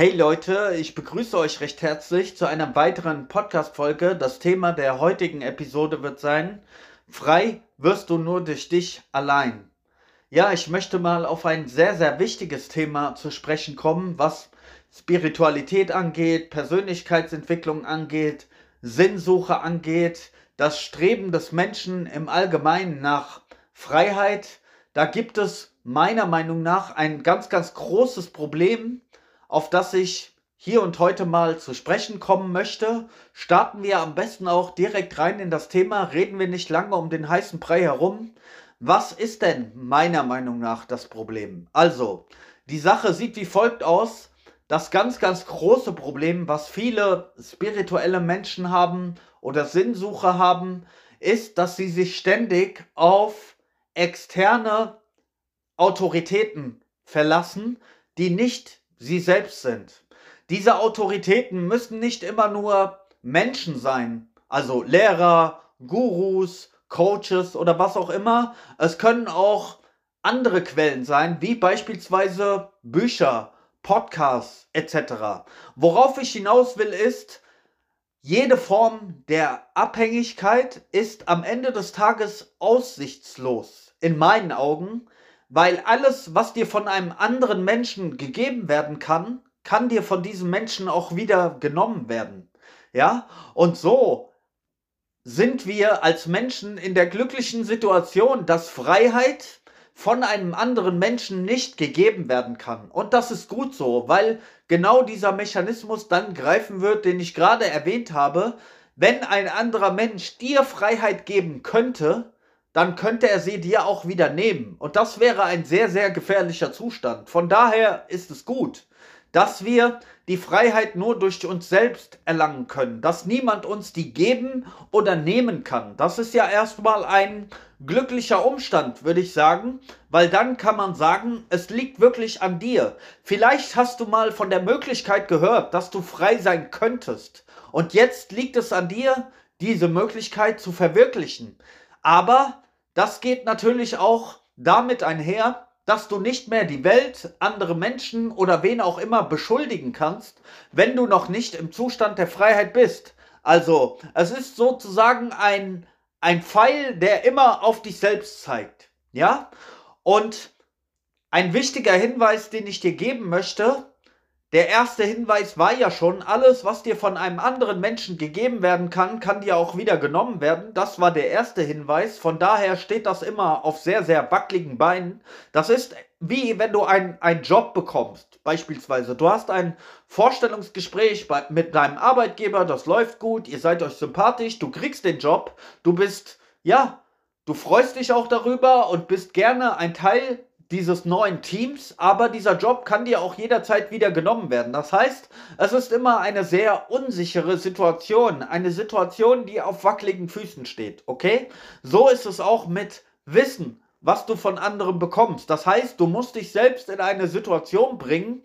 Hey Leute, ich begrüße euch recht herzlich zu einer weiteren Podcast-Folge. Das Thema der heutigen Episode wird sein: Frei wirst du nur durch dich allein. Ja, ich möchte mal auf ein sehr, sehr wichtiges Thema zu sprechen kommen, was Spiritualität angeht, Persönlichkeitsentwicklung angeht, Sinnsuche angeht, das Streben des Menschen im Allgemeinen nach Freiheit. Da gibt es meiner Meinung nach ein ganz, ganz großes Problem auf das ich hier und heute mal zu sprechen kommen möchte. Starten wir am besten auch direkt rein in das Thema, reden wir nicht lange um den heißen Brei herum. Was ist denn meiner Meinung nach das Problem? Also, die Sache sieht wie folgt aus. Das ganz, ganz große Problem, was viele spirituelle Menschen haben oder Sinnsucher haben, ist, dass sie sich ständig auf externe Autoritäten verlassen, die nicht sie selbst sind. Diese Autoritäten müssen nicht immer nur Menschen sein, also Lehrer, Gurus, Coaches oder was auch immer. Es können auch andere Quellen sein, wie beispielsweise Bücher, Podcasts etc. Worauf ich hinaus will ist, jede Form der Abhängigkeit ist am Ende des Tages aussichtslos, in meinen Augen, weil alles, was dir von einem anderen Menschen gegeben werden kann, kann dir von diesem Menschen auch wieder genommen werden. Ja? Und so sind wir als Menschen in der glücklichen Situation, dass Freiheit von einem anderen Menschen nicht gegeben werden kann. Und das ist gut so, weil genau dieser Mechanismus dann greifen wird, den ich gerade erwähnt habe. Wenn ein anderer Mensch dir Freiheit geben könnte, dann könnte er sie dir auch wieder nehmen. Und das wäre ein sehr, sehr gefährlicher Zustand. Von daher ist es gut, dass wir die Freiheit nur durch uns selbst erlangen können, dass niemand uns die geben oder nehmen kann. Das ist ja erstmal ein glücklicher Umstand, würde ich sagen, weil dann kann man sagen, es liegt wirklich an dir. Vielleicht hast du mal von der Möglichkeit gehört, dass du frei sein könntest. Und jetzt liegt es an dir, diese Möglichkeit zu verwirklichen. Aber das geht natürlich auch damit einher, dass du nicht mehr die Welt, andere Menschen oder wen auch immer beschuldigen kannst, wenn du noch nicht im Zustand der Freiheit bist. Also, es ist sozusagen ein, ein Pfeil, der immer auf dich selbst zeigt. Ja? Und ein wichtiger Hinweis, den ich dir geben möchte, der erste Hinweis war ja schon, alles, was dir von einem anderen Menschen gegeben werden kann, kann dir auch wieder genommen werden. Das war der erste Hinweis. Von daher steht das immer auf sehr, sehr wackeligen Beinen. Das ist wie wenn du einen Job bekommst. Beispielsweise, du hast ein Vorstellungsgespräch bei, mit deinem Arbeitgeber, das läuft gut, ihr seid euch sympathisch, du kriegst den Job, du bist, ja, du freust dich auch darüber und bist gerne ein Teil dieses neuen Teams, aber dieser Job kann dir auch jederzeit wieder genommen werden. Das heißt, es ist immer eine sehr unsichere Situation, eine Situation, die auf wackeligen Füßen steht, okay? So ist es auch mit Wissen, was du von anderen bekommst. Das heißt, du musst dich selbst in eine Situation bringen,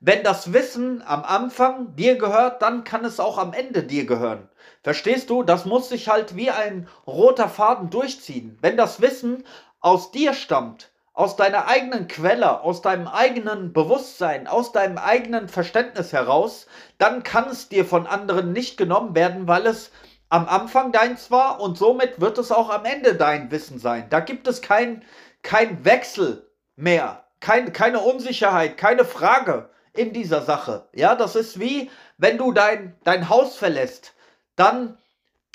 wenn das Wissen am Anfang dir gehört, dann kann es auch am Ende dir gehören. Verstehst du? Das muss sich halt wie ein roter Faden durchziehen. Wenn das Wissen aus dir stammt, aus deiner eigenen Quelle, aus deinem eigenen Bewusstsein, aus deinem eigenen Verständnis heraus, dann kann es dir von anderen nicht genommen werden, weil es am Anfang deins war und somit wird es auch am Ende dein Wissen sein. Da gibt es kein, kein Wechsel mehr, kein, keine Unsicherheit, keine Frage in dieser Sache. Ja, das ist wie, wenn du dein, dein Haus verlässt, dann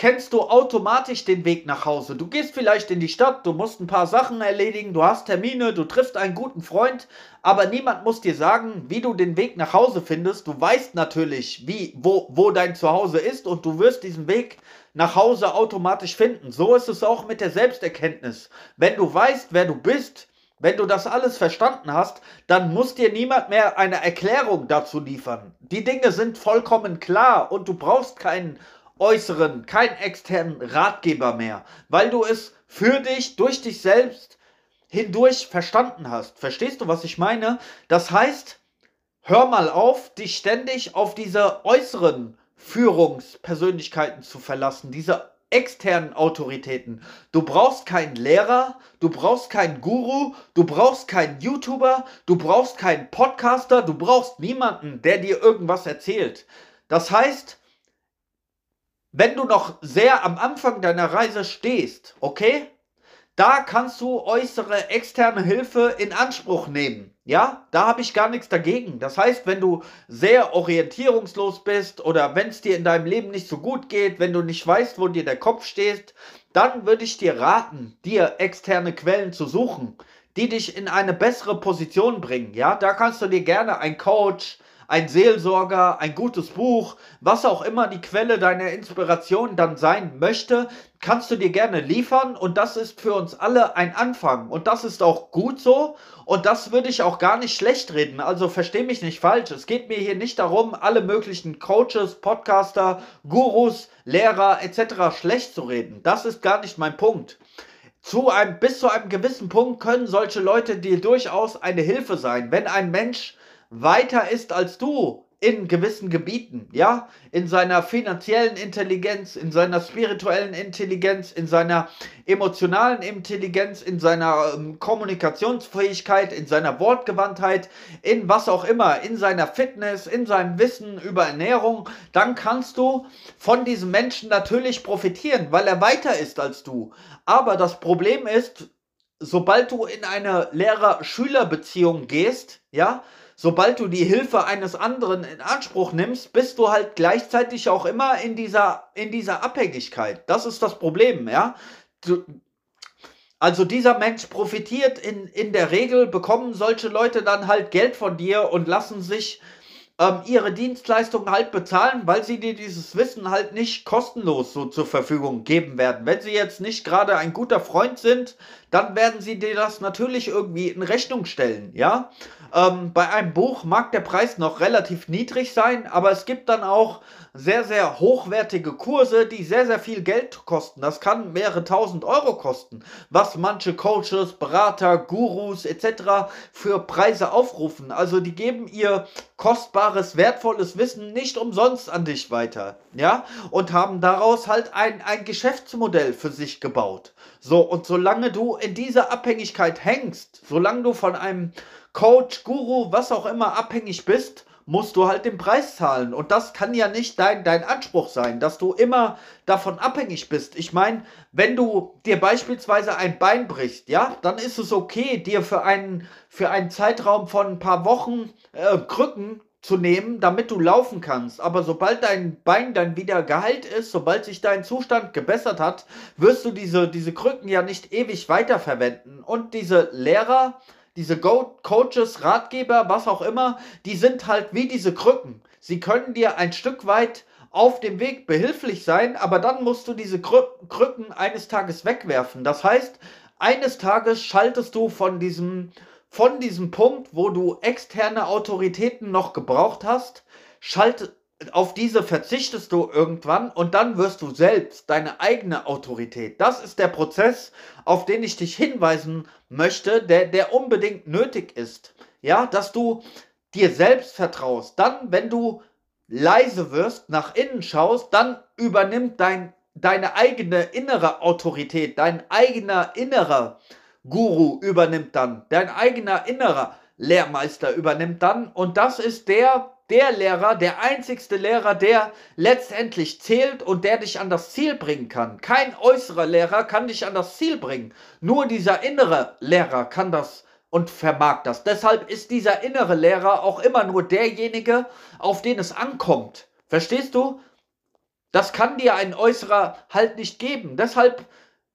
kennst du automatisch den Weg nach Hause. Du gehst vielleicht in die Stadt, du musst ein paar Sachen erledigen, du hast Termine, du triffst einen guten Freund, aber niemand muss dir sagen, wie du den Weg nach Hause findest. Du weißt natürlich, wie, wo, wo dein Zuhause ist und du wirst diesen Weg nach Hause automatisch finden. So ist es auch mit der Selbsterkenntnis. Wenn du weißt, wer du bist, wenn du das alles verstanden hast, dann muss dir niemand mehr eine Erklärung dazu liefern. Die Dinge sind vollkommen klar und du brauchst keinen äußeren, keinen externen Ratgeber mehr, weil du es für dich, durch dich selbst hindurch verstanden hast. Verstehst du, was ich meine? Das heißt, hör mal auf, dich ständig auf diese äußeren Führungspersönlichkeiten zu verlassen, diese externen Autoritäten. Du brauchst keinen Lehrer, du brauchst keinen Guru, du brauchst keinen YouTuber, du brauchst keinen Podcaster, du brauchst niemanden, der dir irgendwas erzählt. Das heißt, wenn du noch sehr am Anfang deiner Reise stehst, okay? Da kannst du äußere externe Hilfe in Anspruch nehmen. Ja, da habe ich gar nichts dagegen. Das heißt, wenn du sehr orientierungslos bist oder wenn es dir in deinem Leben nicht so gut geht, wenn du nicht weißt, wo dir der Kopf steht, dann würde ich dir raten, dir externe Quellen zu suchen, die dich in eine bessere Position bringen. Ja, da kannst du dir gerne einen Coach, ein Seelsorger, ein gutes Buch, was auch immer die Quelle deiner Inspiration dann sein möchte, kannst du dir gerne liefern und das ist für uns alle ein Anfang und das ist auch gut so und das würde ich auch gar nicht schlecht reden. Also versteh mich nicht falsch. Es geht mir hier nicht darum, alle möglichen Coaches, Podcaster, Gurus, Lehrer etc. schlecht zu reden. Das ist gar nicht mein Punkt. Zu einem, bis zu einem gewissen Punkt können solche Leute dir durchaus eine Hilfe sein. Wenn ein Mensch weiter ist als du in gewissen Gebieten, ja, in seiner finanziellen Intelligenz, in seiner spirituellen Intelligenz, in seiner emotionalen Intelligenz, in seiner ähm, Kommunikationsfähigkeit, in seiner Wortgewandtheit, in was auch immer, in seiner Fitness, in seinem Wissen über Ernährung, dann kannst du von diesem Menschen natürlich profitieren, weil er weiter ist als du. Aber das Problem ist, sobald du in eine Lehrer-Schüler-Beziehung gehst, ja, sobald du die Hilfe eines anderen in Anspruch nimmst, bist du halt gleichzeitig auch immer in dieser, in dieser Abhängigkeit. Das ist das Problem, ja. Du, also dieser Mensch profitiert in, in der Regel, bekommen solche Leute dann halt Geld von dir und lassen sich ähm, ihre Dienstleistungen halt bezahlen, weil sie dir dieses Wissen halt nicht kostenlos so zur Verfügung geben werden. Wenn sie jetzt nicht gerade ein guter Freund sind, dann werden sie dir das natürlich irgendwie in Rechnung stellen, ja. Ähm, bei einem Buch mag der Preis noch relativ niedrig sein, aber es gibt dann auch sehr, sehr hochwertige Kurse, die sehr, sehr viel Geld kosten. Das kann mehrere tausend Euro kosten, was manche Coaches, Berater, Gurus etc. für Preise aufrufen. Also die geben ihr kostbares, wertvolles Wissen nicht umsonst an dich weiter, ja, und haben daraus halt ein, ein Geschäftsmodell für sich gebaut. So, und solange du in dieser Abhängigkeit hängst, solange du von einem Coach, Guru, was auch immer abhängig bist, musst du halt den Preis zahlen. Und das kann ja nicht dein, dein Anspruch sein, dass du immer davon abhängig bist. Ich meine, wenn du dir beispielsweise ein Bein brichst, ja, dann ist es okay, dir für einen, für einen Zeitraum von ein paar Wochen äh, Krücken zu nehmen, damit du laufen kannst. Aber sobald dein Bein dann wieder geheilt ist, sobald sich dein Zustand gebessert hat, wirst du diese, diese Krücken ja nicht ewig weiterverwenden. Und diese Lehrer, diese Go Coaches, Ratgeber, was auch immer, die sind halt wie diese Krücken. Sie können dir ein Stück weit auf dem Weg behilflich sein, aber dann musst du diese Krü Krücken eines Tages wegwerfen. Das heißt, eines Tages schaltest du von diesem, von diesem Punkt, wo du externe Autoritäten noch gebraucht hast, schalt, auf diese verzichtest du irgendwann und dann wirst du selbst deine eigene Autorität. Das ist der Prozess, auf den ich dich hinweisen möchte, der, der unbedingt nötig ist. Ja, dass du dir selbst vertraust. Dann, wenn du leise wirst, nach innen schaust, dann übernimmt dein, deine eigene innere Autorität, dein eigener innerer Guru übernimmt dann, dein eigener innerer Lehrmeister übernimmt dann und das ist der, der Lehrer, der einzigste Lehrer, der letztendlich zählt und der dich an das Ziel bringen kann. Kein äußerer Lehrer kann dich an das Ziel bringen. Nur dieser innere Lehrer kann das und vermag das. Deshalb ist dieser innere Lehrer auch immer nur derjenige, auf den es ankommt. Verstehst du? Das kann dir ein äußerer halt nicht geben. Deshalb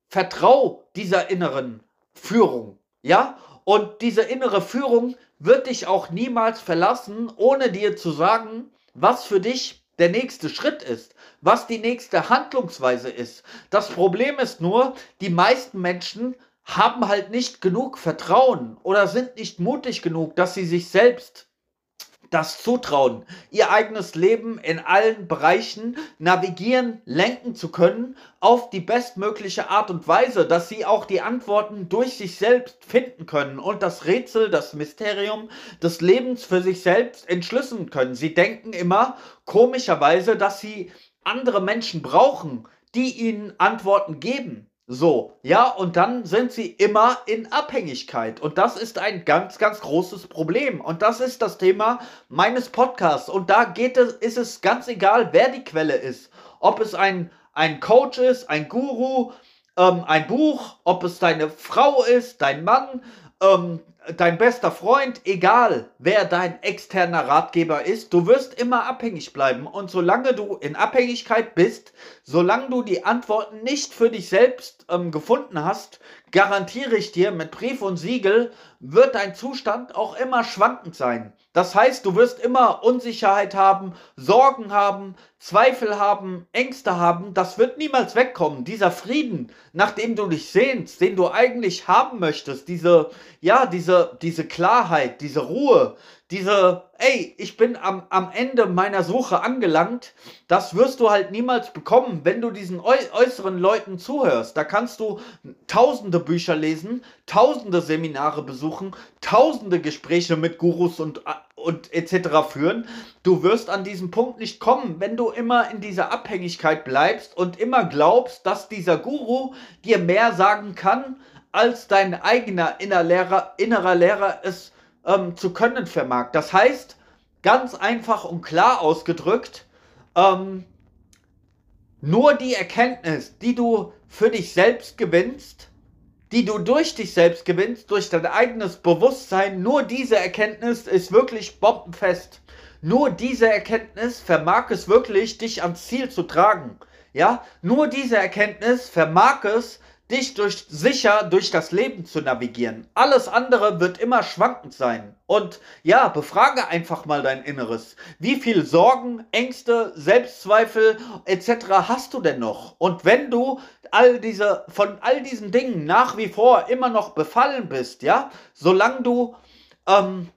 vertrau dieser inneren Führung. Ja? Und diese innere Führung wird dich auch niemals verlassen, ohne dir zu sagen, was für dich der nächste Schritt ist, was die nächste Handlungsweise ist. Das Problem ist nur, die meisten Menschen haben halt nicht genug Vertrauen oder sind nicht mutig genug, dass sie sich selbst das Zutrauen, ihr eigenes Leben in allen Bereichen navigieren, lenken zu können, auf die bestmögliche Art und Weise, dass sie auch die Antworten durch sich selbst finden können und das Rätsel, das Mysterium des Lebens für sich selbst entschlüsseln können. Sie denken immer komischerweise, dass sie andere Menschen brauchen, die ihnen Antworten geben. So, ja, und dann sind sie immer in Abhängigkeit. Und das ist ein ganz, ganz großes Problem. Und das ist das Thema meines Podcasts. Und da geht es, ist es ganz egal, wer die Quelle ist. Ob es ein, ein Coach ist, ein Guru, ähm, ein Buch, ob es deine Frau ist, dein Mann, ähm, dein bester Freund, egal wer dein externer Ratgeber ist, du wirst immer abhängig bleiben. Und solange du in Abhängigkeit bist, solange du die Antworten nicht für dich selbst ähm, gefunden hast, garantiere ich dir mit Brief und Siegel, wird dein Zustand auch immer schwankend sein. Das heißt, du wirst immer Unsicherheit haben, Sorgen haben, Zweifel haben, Ängste haben. Das wird niemals wegkommen. Dieser Frieden, nach dem du dich sehnst, den du eigentlich haben möchtest, diese, ja, diese, diese Klarheit, diese Ruhe, diese, ey, ich bin am, am Ende meiner Suche angelangt, das wirst du halt niemals bekommen, wenn du diesen äußeren Leuten zuhörst. Da kannst du tausende Bücher lesen, tausende Seminare besuchen, tausende Gespräche mit Gurus und, und etc. führen. Du wirst an diesen Punkt nicht kommen, wenn du immer in dieser Abhängigkeit bleibst und immer glaubst, dass dieser Guru dir mehr sagen kann, als dein eigener innerer Lehrer, innerer Lehrer es ähm, zu können vermag. Das heißt, ganz einfach und klar ausgedrückt, ähm, nur die Erkenntnis, die du für dich selbst gewinnst, die du durch dich selbst gewinnst, durch dein eigenes Bewusstsein, nur diese Erkenntnis ist wirklich bombenfest. Nur diese Erkenntnis vermag es wirklich, dich ans Ziel zu tragen. Ja, nur diese Erkenntnis vermag es, dich durch, sicher durch das Leben zu navigieren. Alles andere wird immer schwankend sein. Und ja, befrage einfach mal dein Inneres. Wie viel Sorgen, Ängste, Selbstzweifel etc. hast du denn noch? Und wenn du all diese, von all diesen Dingen nach wie vor immer noch befallen bist, ja, solange du ähm,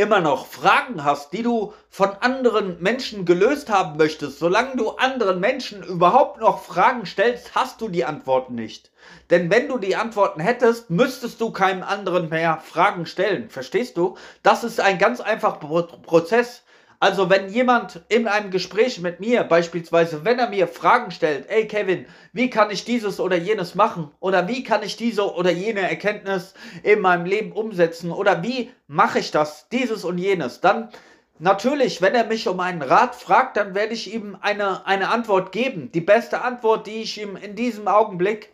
immer noch Fragen hast, die du von anderen Menschen gelöst haben möchtest, solange du anderen Menschen überhaupt noch Fragen stellst, hast du die Antworten nicht. Denn wenn du die Antworten hättest, müsstest du keinem anderen mehr Fragen stellen. Verstehst du? Das ist ein ganz einfacher Prozess. Also wenn jemand in einem Gespräch mit mir beispielsweise, wenn er mir Fragen stellt, ey Kevin, wie kann ich dieses oder jenes machen? Oder wie kann ich diese oder jene Erkenntnis in meinem Leben umsetzen? Oder wie mache ich das, dieses und jenes? Dann natürlich, wenn er mich um einen Rat fragt, dann werde ich ihm eine, eine Antwort geben. Die beste Antwort, die ich ihm in diesem Augenblick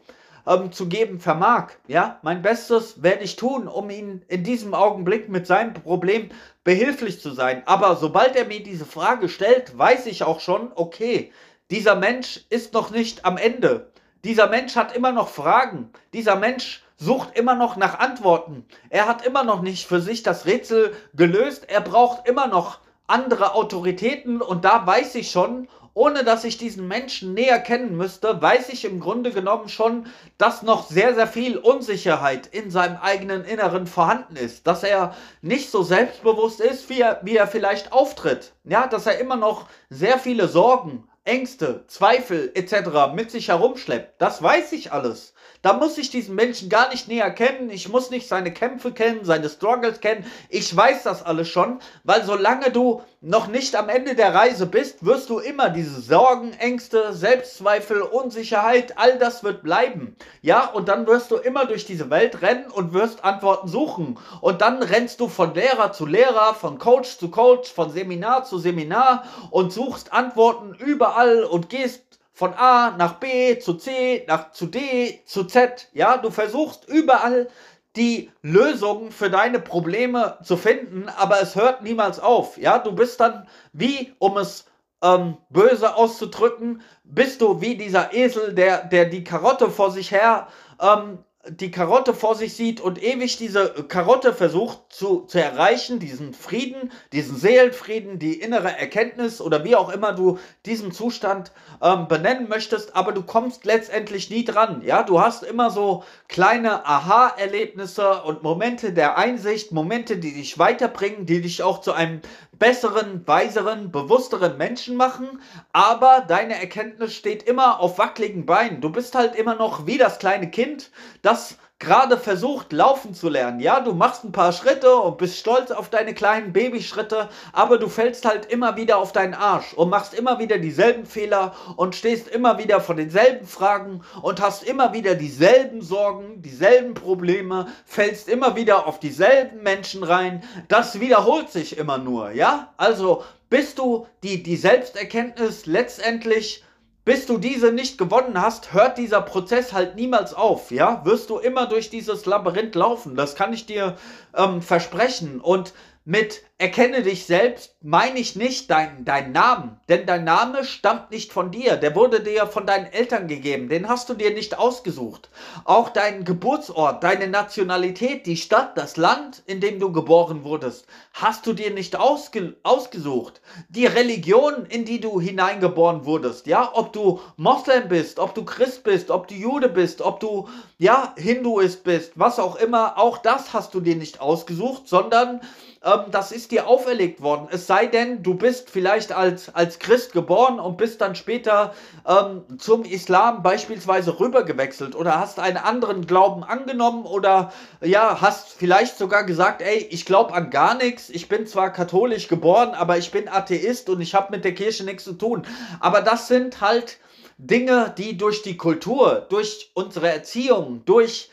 ähm, zu geben vermag. Ja, mein Bestes werde ich tun, um ihn in diesem Augenblick mit seinem Problem behilflich zu sein. Aber sobald er mir diese Frage stellt, weiß ich auch schon, okay, dieser Mensch ist noch nicht am Ende. Dieser Mensch hat immer noch Fragen. Dieser Mensch sucht immer noch nach Antworten. Er hat immer noch nicht für sich das Rätsel gelöst. Er braucht immer noch andere Autoritäten und da weiß ich schon, ohne dass ich diesen Menschen näher kennen müsste, weiß ich im Grunde genommen schon, dass noch sehr, sehr viel Unsicherheit in seinem eigenen Inneren vorhanden ist. Dass er nicht so selbstbewusst ist, wie er, wie er vielleicht auftritt. Ja, dass er immer noch sehr viele Sorgen, Ängste, Zweifel etc. mit sich herumschleppt. Das weiß ich alles. Da muss ich diesen Menschen gar nicht näher kennen. Ich muss nicht seine Kämpfe kennen, seine Struggles kennen. Ich weiß das alles schon, weil solange du noch nicht am Ende der Reise bist, wirst du immer diese Sorgen, Ängste, Selbstzweifel, Unsicherheit, all das wird bleiben. Ja, und dann wirst du immer durch diese Welt rennen und wirst Antworten suchen. Und dann rennst du von Lehrer zu Lehrer, von Coach zu Coach, von Seminar zu Seminar und suchst Antworten überall und gehst von A nach B zu C, nach zu D, zu Z. Ja, du versuchst überall die Lösung für deine Probleme zu finden, aber es hört niemals auf. Ja, du bist dann wie, um es ähm, böse auszudrücken, bist du wie dieser Esel, der, der die Karotte vor sich her ähm, die Karotte vor sich sieht und ewig diese Karotte versucht zu, zu erreichen, diesen Frieden, diesen Seelenfrieden, die innere Erkenntnis oder wie auch immer du diesen Zustand ähm, benennen möchtest, aber du kommst letztendlich nie dran. Ja, du hast immer so kleine Aha-Erlebnisse und Momente der Einsicht, Momente, die dich weiterbringen, die dich auch zu einem besseren, weiseren, bewussteren Menschen machen, aber deine Erkenntnis steht immer auf wackeligen Beinen. Du bist halt immer noch wie das kleine Kind, das gerade versucht, laufen zu lernen. Ja, du machst ein paar Schritte und bist stolz auf deine kleinen Babyschritte, aber du fällst halt immer wieder auf deinen Arsch und machst immer wieder dieselben Fehler und stehst immer wieder vor denselben Fragen und hast immer wieder dieselben Sorgen, dieselben Probleme, fällst immer wieder auf dieselben Menschen rein. Das wiederholt sich immer nur, ja? Also, bis du die, die Selbsterkenntnis letztendlich bis du diese nicht gewonnen hast, hört dieser Prozess halt niemals auf, ja? Wirst du immer durch dieses Labyrinth laufen, das kann ich dir ähm, versprechen. Und mit erkenne dich selbst meine ich nicht deinen dein Namen, denn dein Name stammt nicht von dir, der wurde dir von deinen Eltern gegeben, den hast du dir nicht ausgesucht. Auch dein Geburtsort, deine Nationalität, die Stadt, das Land, in dem du geboren wurdest, hast du dir nicht ausge ausgesucht. Die Religion, in die du hineingeboren wurdest, ja, ob du Moslem bist, ob du Christ bist, ob du Jude bist, ob du ja Hinduist bist, was auch immer, auch das hast du dir nicht ausgesucht, sondern ähm, das ist dir auferlegt worden. Es sei denn, du bist vielleicht als, als Christ geboren und bist dann später ähm, zum Islam beispielsweise rübergewechselt oder hast einen anderen Glauben angenommen oder ja, hast vielleicht sogar gesagt, ey, ich glaube an gar nichts. Ich bin zwar katholisch geboren, aber ich bin Atheist und ich habe mit der Kirche nichts zu tun. Aber das sind halt Dinge, die durch die Kultur, durch unsere Erziehung, durch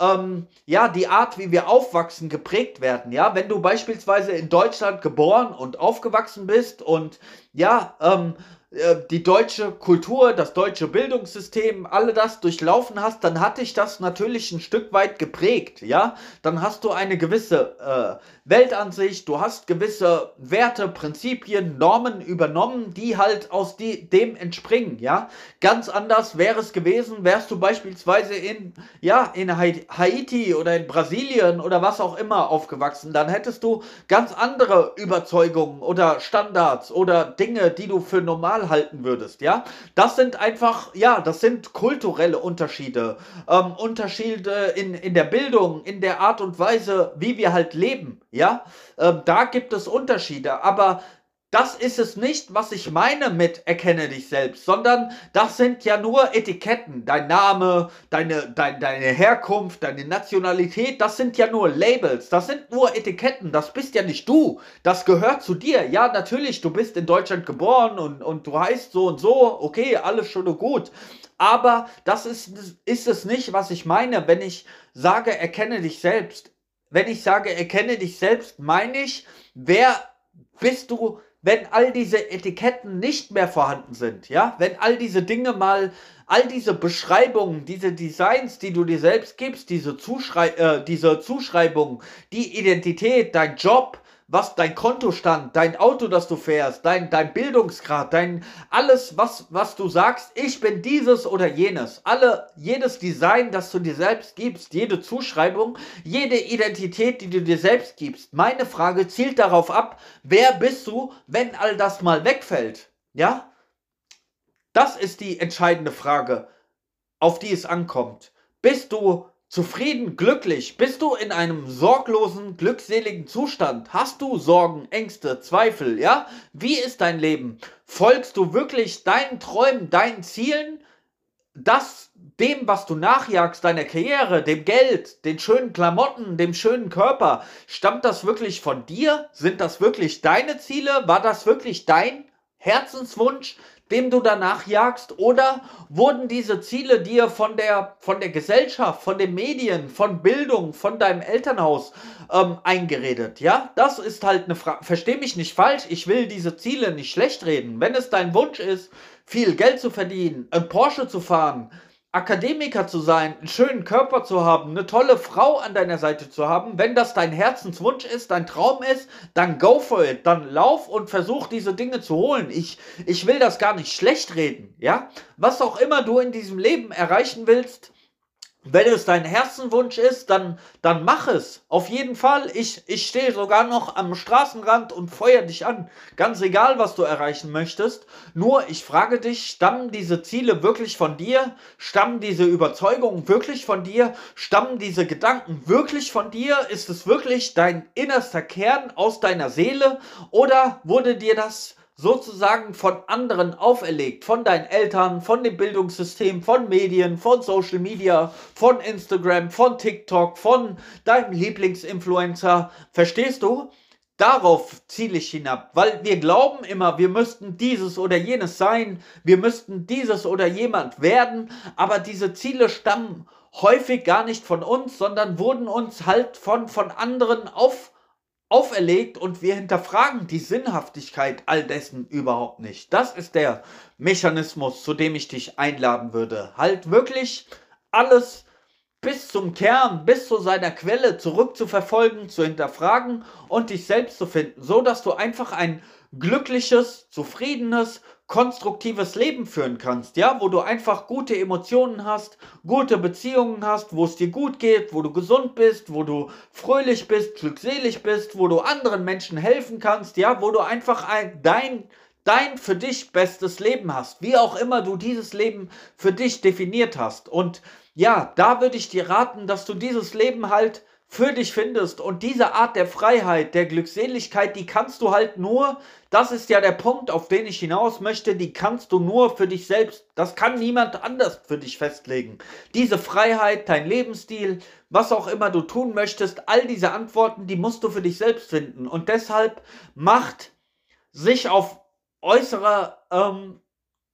ähm, ja, die Art, wie wir aufwachsen, geprägt werden. Ja, wenn du beispielsweise in Deutschland geboren und aufgewachsen bist und ja, ähm, äh, die deutsche Kultur, das deutsche Bildungssystem, alle das durchlaufen hast, dann hat dich das natürlich ein Stück weit geprägt, ja? Dann hast du eine gewisse äh, Weltansicht, du hast gewisse Werte, Prinzipien, Normen übernommen, die halt aus die, dem entspringen, ja? Ganz anders wäre es gewesen, wärst du beispielsweise in, ja, in Haiti oder in Brasilien oder was auch immer aufgewachsen, dann hättest du ganz andere Überzeugungen oder Standards oder Dinge, die du für normal halten würdest, ja. Das sind einfach, ja, das sind kulturelle Unterschiede. Ähm, Unterschiede in, in der Bildung, in der Art und Weise, wie wir halt leben, ja. Ähm, da gibt es Unterschiede, aber das ist es nicht, was ich meine mit erkenne dich selbst, sondern das sind ja nur Etiketten. Dein Name, deine, dein, deine Herkunft, deine Nationalität, das sind ja nur Labels, das sind nur Etiketten, das bist ja nicht du, das gehört zu dir. Ja, natürlich, du bist in Deutschland geboren und, und du heißt so und so, okay, alles schon und gut. Aber das ist, ist es nicht, was ich meine, wenn ich sage, erkenne dich selbst. Wenn ich sage, erkenne dich selbst, meine ich, wer bist du wenn all diese Etiketten nicht mehr vorhanden sind, ja, wenn all diese Dinge mal, all diese Beschreibungen, diese Designs, die du dir selbst gibst, diese, Zuschrei äh, diese Zuschreibungen, die Identität, dein Job, was dein Kontostand, dein Auto, das du fährst, dein, dein Bildungsgrad, dein alles, was, was du sagst, ich bin dieses oder jenes. Alle, jedes Design, das du dir selbst gibst, jede Zuschreibung, jede Identität, die du dir selbst gibst. Meine Frage zielt darauf ab, wer bist du, wenn all das mal wegfällt? Ja? Das ist die entscheidende Frage, auf die es ankommt. Bist du Zufrieden, glücklich, bist du in einem sorglosen, glückseligen Zustand? Hast du Sorgen, Ängste, Zweifel, ja? Wie ist dein Leben? Folgst du wirklich deinen Träumen, deinen Zielen? Das, dem, was du nachjagst, deiner Karriere, dem Geld, den schönen Klamotten, dem schönen Körper, stammt das wirklich von dir? Sind das wirklich deine Ziele? War das wirklich dein Herzenswunsch? Dem du danach jagst? Oder wurden diese Ziele dir von der, von der Gesellschaft, von den Medien, von Bildung, von deinem Elternhaus ähm, eingeredet? Ja, das ist halt eine Frage. Versteh mich nicht falsch, ich will diese Ziele nicht schlecht reden. Wenn es dein Wunsch ist, viel Geld zu verdienen, ein Porsche zu fahren, Akademiker zu sein, einen schönen Körper zu haben, eine tolle Frau an deiner Seite zu haben, wenn das dein Herzenswunsch ist, dein Traum ist, dann go for it, dann lauf und versuch diese Dinge zu holen. Ich, ich will das gar nicht schlecht reden, ja? Was auch immer du in diesem Leben erreichen willst, wenn es dein Herzenwunsch ist, dann, dann mach es. Auf jeden Fall. Ich, ich stehe sogar noch am Straßenrand und feuer dich an. Ganz egal, was du erreichen möchtest. Nur, ich frage dich, stammen diese Ziele wirklich von dir? Stammen diese Überzeugungen wirklich von dir? Stammen diese Gedanken wirklich von dir? Ist es wirklich dein innerster Kern aus deiner Seele? Oder wurde dir das sozusagen von anderen auferlegt, von deinen Eltern, von dem Bildungssystem, von Medien, von Social Media, von Instagram, von TikTok, von deinem Lieblingsinfluencer. Verstehst du? Darauf ziele ich hinab, weil wir glauben immer, wir müssten dieses oder jenes sein, wir müssten dieses oder jemand werden, aber diese Ziele stammen häufig gar nicht von uns, sondern wurden uns halt von, von anderen auf, auferlegt und wir hinterfragen die Sinnhaftigkeit all dessen überhaupt nicht. Das ist der Mechanismus, zu dem ich dich einladen würde. Halt wirklich alles bis zum Kern, bis zu seiner Quelle zurückzuverfolgen, zu hinterfragen und dich selbst zu finden, so dass du einfach ein glückliches, zufriedenes, konstruktives Leben führen kannst, ja, wo du einfach gute Emotionen hast, gute Beziehungen hast, wo es dir gut geht, wo du gesund bist, wo du fröhlich bist, glückselig bist, wo du anderen Menschen helfen kannst, ja, wo du einfach ein, dein dein für dich bestes Leben hast, wie auch immer du dieses Leben für dich definiert hast. Und ja, da würde ich dir raten, dass du dieses Leben halt für dich findest. Und diese Art der Freiheit, der Glückseligkeit, die kannst du halt nur, das ist ja der Punkt, auf den ich hinaus möchte, die kannst du nur für dich selbst. Das kann niemand anders für dich festlegen. Diese Freiheit, dein Lebensstil, was auch immer du tun möchtest, all diese Antworten, die musst du für dich selbst finden. Und deshalb macht sich auf äußere ähm,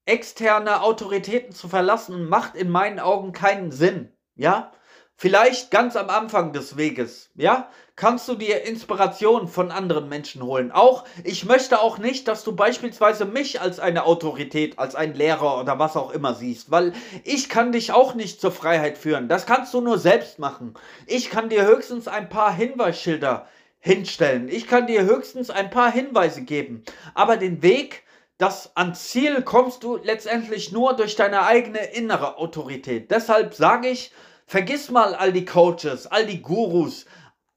externe Autoritäten zu verlassen, macht in meinen Augen keinen Sinn. Ja? Vielleicht ganz am Anfang des Weges, ja, kannst du dir Inspiration von anderen Menschen holen. Auch, ich möchte auch nicht, dass du beispielsweise mich als eine Autorität, als einen Lehrer oder was auch immer siehst, weil ich kann dich auch nicht zur Freiheit führen. Das kannst du nur selbst machen. Ich kann dir höchstens ein paar Hinweisschilder hinstellen. Ich kann dir höchstens ein paar Hinweise geben. Aber den Weg, das ans Ziel kommst du letztendlich nur durch deine eigene innere Autorität. Deshalb sage ich, vergiss mal all die Coaches, all die Gurus,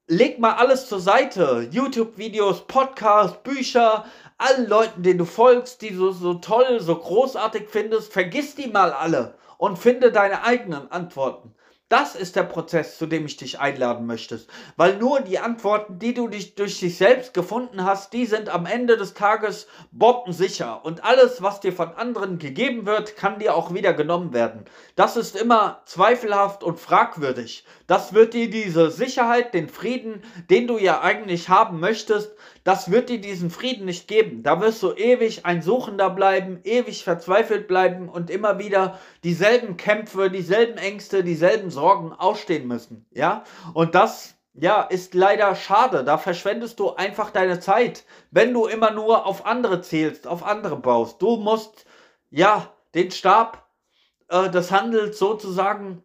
leg mal alles zur Seite. YouTube-Videos, Podcasts, Bücher, allen Leuten, denen du folgst, die du so toll, so großartig findest, vergiss die mal alle und finde deine eigenen Antworten. Das ist der Prozess, zu dem ich dich einladen möchte. Weil nur die Antworten, die du dich durch dich selbst gefunden hast, die sind am Ende des Tages bombensicher. Und alles, was dir von anderen gegeben wird, kann dir auch wieder genommen werden. Das ist immer zweifelhaft und fragwürdig. Das wird dir diese Sicherheit, den Frieden, den du ja eigentlich haben möchtest, das wird dir diesen Frieden nicht geben. Da wirst du ewig ein Suchender bleiben, ewig verzweifelt bleiben und immer wieder dieselben Kämpfe, dieselben Ängste, dieselben Sorgen ausstehen müssen. Ja? Und das ja, ist leider schade. Da verschwendest du einfach deine Zeit, wenn du immer nur auf andere zählst, auf andere baust. Du musst, ja, den Stab äh, des Handels sozusagen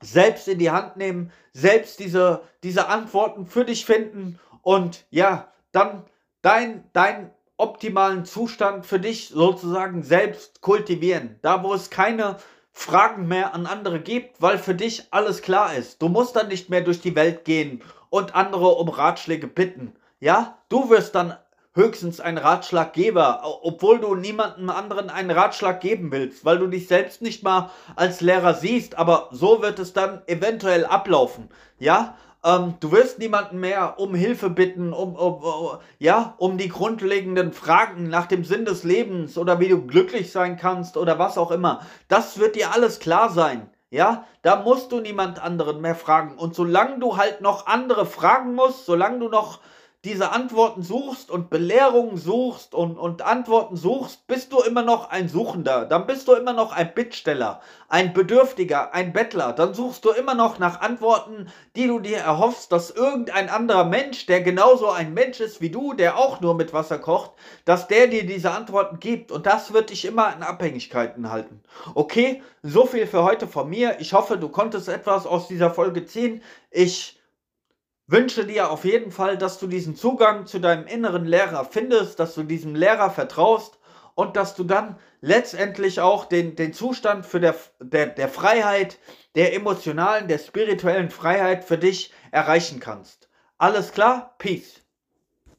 selbst in die Hand nehmen, selbst diese, diese Antworten für dich finden und ja, dann dein, dein optimalen Zustand für dich sozusagen selbst kultivieren. Da, wo es keine Fragen mehr an andere gibt, weil für dich alles klar ist. Du musst dann nicht mehr durch die Welt gehen und andere um Ratschläge bitten. Ja, du wirst dann höchstens ein Ratschlaggeber, obwohl du niemandem anderen einen Ratschlag geben willst, weil du dich selbst nicht mal als Lehrer siehst, aber so wird es dann eventuell ablaufen. Ja, ähm, du wirst niemanden mehr um Hilfe bitten, um, um, um, ja, um die grundlegenden Fragen nach dem Sinn des Lebens oder wie du glücklich sein kannst oder was auch immer. Das wird dir alles klar sein. Ja, da musst du niemand anderen mehr fragen. Und solange du halt noch andere fragen musst, solange du noch diese Antworten suchst und Belehrungen suchst und, und Antworten suchst, bist du immer noch ein Suchender. Dann bist du immer noch ein Bittsteller, ein Bedürftiger, ein Bettler. Dann suchst du immer noch nach Antworten, die du dir erhoffst, dass irgendein anderer Mensch, der genauso ein Mensch ist wie du, der auch nur mit Wasser kocht, dass der dir diese Antworten gibt. Und das wird dich immer in Abhängigkeiten halten. Okay, so viel für heute von mir. Ich hoffe, du konntest etwas aus dieser Folge ziehen. Ich wünsche dir auf jeden Fall, dass du diesen Zugang zu deinem inneren Lehrer findest, dass du diesem Lehrer vertraust und dass du dann letztendlich auch den, den Zustand für der, der, der Freiheit, der emotionalen, der spirituellen Freiheit für dich erreichen kannst. Alles klar? Peace.